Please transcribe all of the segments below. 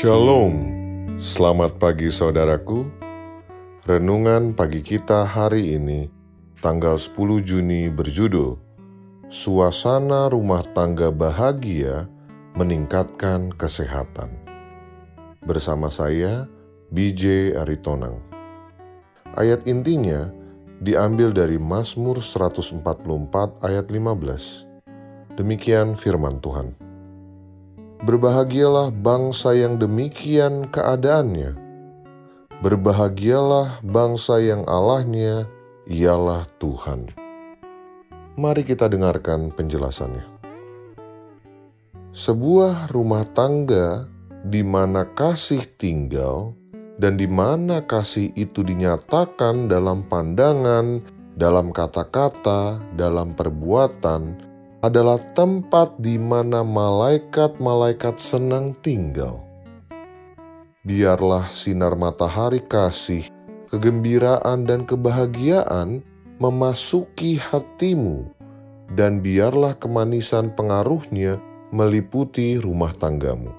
Shalom, selamat pagi saudaraku. Renungan pagi kita hari ini, tanggal 10 Juni berjudul Suasana Rumah Tangga Bahagia Meningkatkan Kesehatan. Bersama saya, BJ Aritonang. Ayat intinya diambil dari Mazmur 144 ayat 15. Demikian firman Tuhan. Berbahagialah bangsa yang demikian keadaannya. Berbahagialah bangsa yang Allahnya ialah Tuhan. Mari kita dengarkan penjelasannya. Sebuah rumah tangga di mana kasih tinggal dan di mana kasih itu dinyatakan dalam pandangan, dalam kata-kata, dalam perbuatan, adalah tempat di mana malaikat-malaikat senang tinggal. Biarlah sinar matahari kasih, kegembiraan, dan kebahagiaan memasuki hatimu, dan biarlah kemanisan pengaruhnya meliputi rumah tanggamu.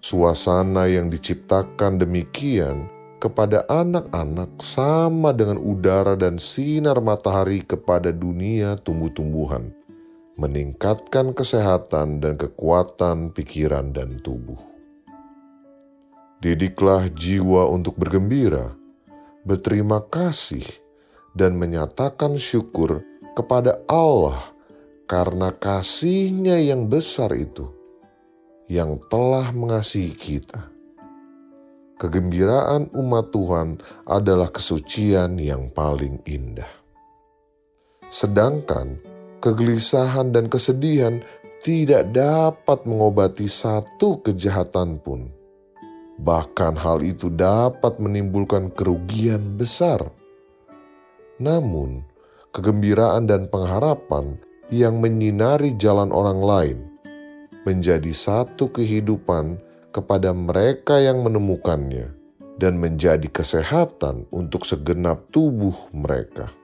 Suasana yang diciptakan demikian kepada anak-anak sama dengan udara dan sinar matahari kepada dunia tumbuh-tumbuhan meningkatkan kesehatan dan kekuatan pikiran dan tubuh. Didiklah jiwa untuk bergembira, berterima kasih, dan menyatakan syukur kepada Allah karena kasihnya yang besar itu yang telah mengasihi kita. Kegembiraan umat Tuhan adalah kesucian yang paling indah. Sedangkan kegelisahan, dan kesedihan tidak dapat mengobati satu kejahatan pun. Bahkan hal itu dapat menimbulkan kerugian besar. Namun, kegembiraan dan pengharapan yang menyinari jalan orang lain menjadi satu kehidupan kepada mereka yang menemukannya dan menjadi kesehatan untuk segenap tubuh mereka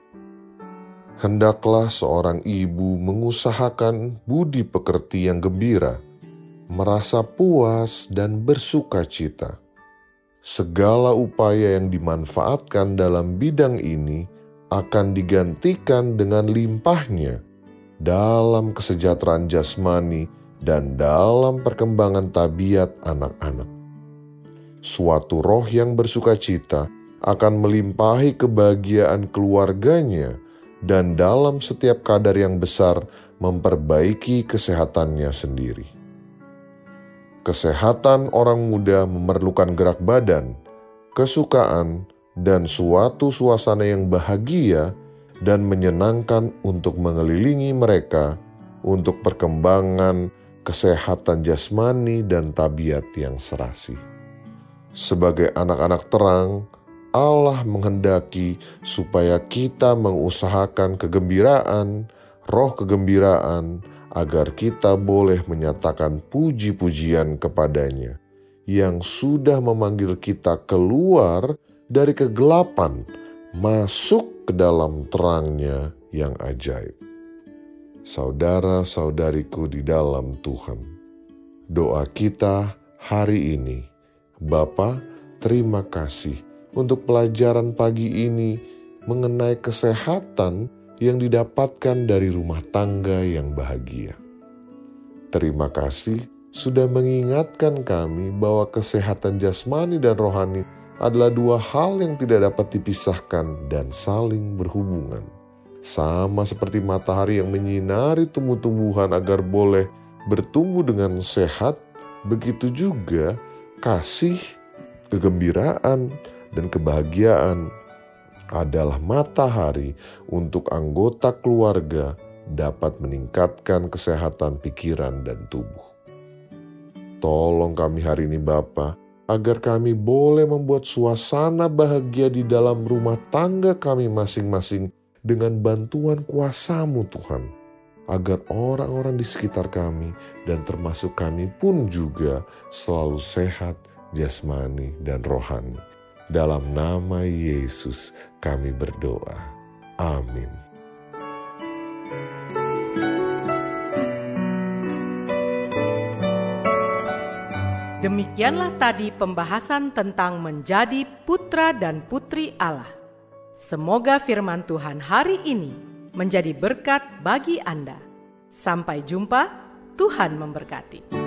hendaklah seorang ibu mengusahakan budi pekerti yang gembira, merasa puas dan bersuka cita. Segala upaya yang dimanfaatkan dalam bidang ini akan digantikan dengan limpahnya dalam kesejahteraan jasmani dan dalam perkembangan tabiat anak-anak. Suatu roh yang bersuka cita akan melimpahi kebahagiaan keluarganya dan dalam setiap kadar yang besar memperbaiki kesehatannya sendiri. Kesehatan orang muda memerlukan gerak badan, kesukaan, dan suatu suasana yang bahagia dan menyenangkan untuk mengelilingi mereka untuk perkembangan kesehatan jasmani dan tabiat yang serasi. Sebagai anak-anak terang, Allah menghendaki supaya kita mengusahakan kegembiraan, roh kegembiraan, agar kita boleh menyatakan puji-pujian kepadanya yang sudah memanggil kita keluar dari kegelapan, masuk ke dalam terangnya yang ajaib. Saudara-saudariku di dalam Tuhan, doa kita hari ini, Bapa, terima kasih untuk pelajaran pagi ini mengenai kesehatan yang didapatkan dari rumah tangga yang bahagia. Terima kasih sudah mengingatkan kami bahwa kesehatan jasmani dan rohani adalah dua hal yang tidak dapat dipisahkan dan saling berhubungan. Sama seperti matahari yang menyinari tumbuh-tumbuhan agar boleh bertumbuh dengan sehat, begitu juga kasih, kegembiraan, dan kebahagiaan adalah matahari untuk anggota keluarga dapat meningkatkan kesehatan pikiran dan tubuh. Tolong kami hari ini Bapa, agar kami boleh membuat suasana bahagia di dalam rumah tangga kami masing-masing dengan bantuan kuasamu Tuhan. Agar orang-orang di sekitar kami dan termasuk kami pun juga selalu sehat, jasmani, dan rohani. Dalam nama Yesus kami berdoa. Amin. Demikianlah tadi pembahasan tentang menjadi putra dan putri Allah. Semoga firman Tuhan hari ini menjadi berkat bagi Anda. Sampai jumpa, Tuhan memberkati.